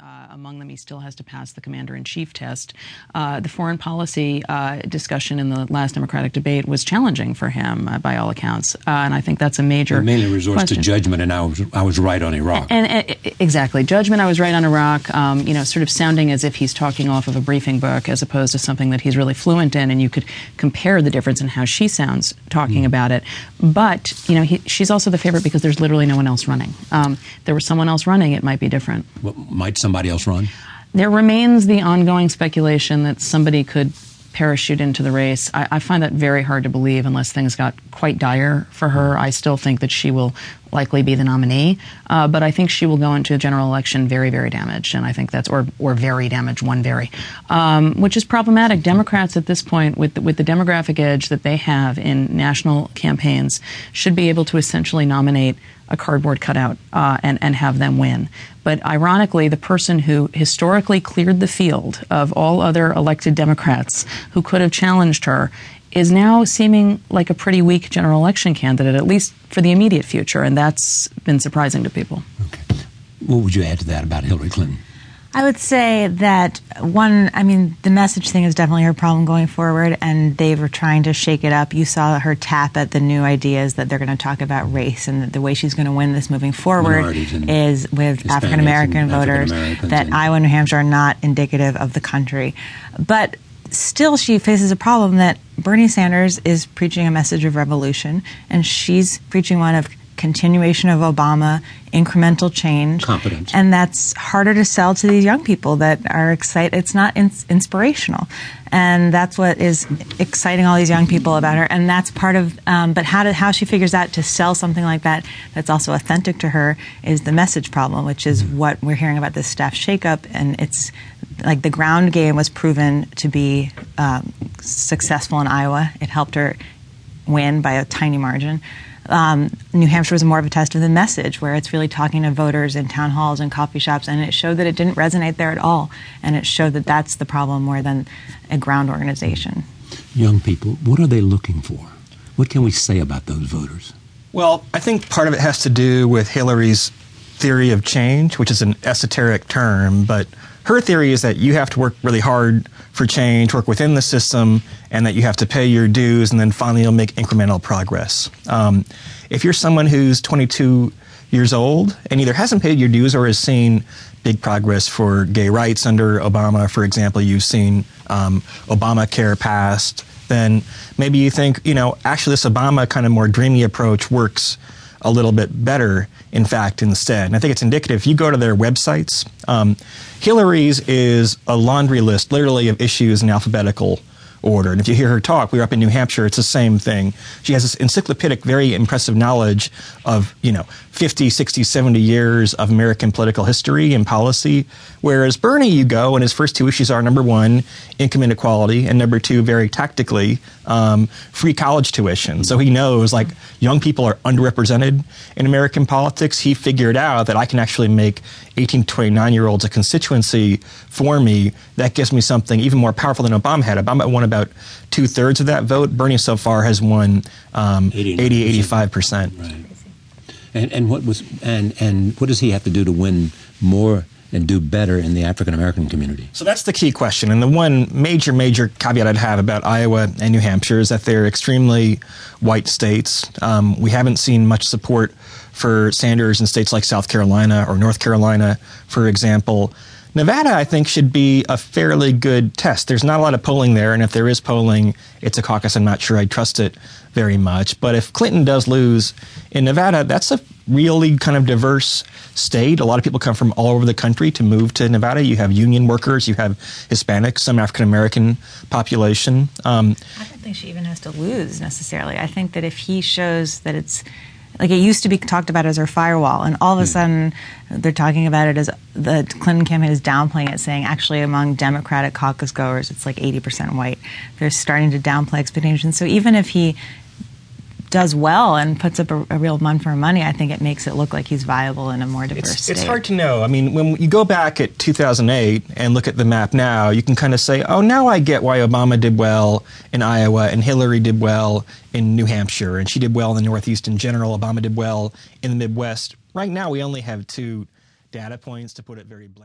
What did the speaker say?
Uh, among them, he still has to pass the commander in chief test. Uh, the foreign policy uh, discussion in the last Democratic debate was challenging for him, uh, by all accounts. Uh, and I think that's a major. It mainly resorts question. to judgment, and I was, I was right on Iraq. And, and, and, exactly. Judgment, I was right on Iraq, um, you know, sort of sounding as if he's talking off of a briefing book as opposed to something that he's really fluent in. And you could compare the difference in how she sounds talking mm. about it. But, you know, he, she's also the favorite because there's literally no one else running. Um, there was someone else running, it might be different. Well, might somebody else run? There remains the ongoing speculation that somebody could parachute into the race. I, I, find that very hard to believe unless things got quite dire for her. I still think that she will likely be the nominee, uh, but I think she will go into a general election very, very damaged, and I think that's or or very damaged, one very, um, which is problematic. Democrats at this point, with the, with the demographic edge that they have in national campaigns, should be able to essentially nominate a cardboard cutout uh, and, and have them win. But ironically, the person who historically cleared the field of all other elected Democrats who could have challenged her is now seeming like a pretty weak general election candidate, at least for the immediate future, and that's been surprising to people. Okay. What would you add to that about Hillary Clinton? I would say that one, I mean, the message thing is definitely her problem going forward, and they were trying to shake it up. You saw her tap at the new ideas that they're going to talk about race, and the way she's going to win this moving forward is with African American voters, that Iowa and New Hampshire are not indicative of the country. But still, she faces a problem that Bernie Sanders is preaching a message of revolution, and she's preaching one of continuation of Obama, incremental change. Competence. And that's harder to sell to these young people that are excited. It's not inspirational. And that's what is exciting all these young people about her. And that's part of, um, but how, to, how she figures out to sell something like that that's also authentic to her is the message problem, which is mm-hmm. what we're hearing about this staff shakeup. And it's like the ground game was proven to be um, successful in Iowa. It helped her win by a tiny margin. Um, New Hampshire was more of a test of the message, where it's really talking to voters in town halls and coffee shops, and it showed that it didn't resonate there at all, and it showed that that's the problem more than a ground organization. Young people, what are they looking for? What can we say about those voters? Well, I think part of it has to do with Hillary's theory of change, which is an esoteric term, but her theory is that you have to work really hard for change, work within the system, and that you have to pay your dues, and then finally you'll make incremental progress. Um, if you're someone who's 22 years old and either hasn't paid your dues or has seen big progress for gay rights under Obama, for example, you've seen um, Obamacare passed, then maybe you think, you know, actually this Obama kind of more dreamy approach works a little bit better, in fact, instead. And I think it's indicative. If you go to their websites, um, Hillary's is a laundry list, literally, of issues in alphabetical order. And if you hear her talk, we were up in New Hampshire, it's the same thing. She has this encyclopedic, very impressive knowledge of, you know, 50, 60, 70 years of American political history and policy. Whereas Bernie, you go, and his first two issues are number one, income inequality, and number two, very tactically, um, free college tuition. So he knows, like, young people are underrepresented in American politics. He figured out that I can actually make 18 to 29 year olds a constituency for me that gives me something even more powerful than Obama had. Obama won about two thirds of that vote. Bernie so far has won um, 80, 85 percent. Right. And, and what was and and what does he have to do to win more and do better in the African American community? So that's the key question. And the one major, major caveat I'd have about Iowa and New Hampshire is that they're extremely white states. Um, we haven't seen much support for Sanders in states like South Carolina or North Carolina, for example. Nevada, I think, should be a fairly good test. There's not a lot of polling there, and if there is polling, it's a caucus. I'm not sure I trust it very much. But if Clinton does lose in Nevada, that's a really kind of diverse state. A lot of people come from all over the country to move to Nevada. You have union workers, you have Hispanics, some African American population. Um, I don't think she even has to lose necessarily. I think that if he shows that it's like it used to be talked about as our firewall, and all of a hmm. sudden they're talking about it as the Clinton campaign is downplaying it, saying actually among Democratic caucus goers it's like 80% white. They're starting to downplay expectations. So even if he does well and puts up a, a, real run for money, I think it makes it look like he's viable in a more diverse it's, state. It's hard to know. I mean, when you go back at 2008 and look at the map now, you can kind of say, oh, now I get why Obama did well in Iowa and Hillary did well in New Hampshire and she did well in the Northeast in general. Obama did well in the Midwest. Right now, we only have two data points to put it very bluntly.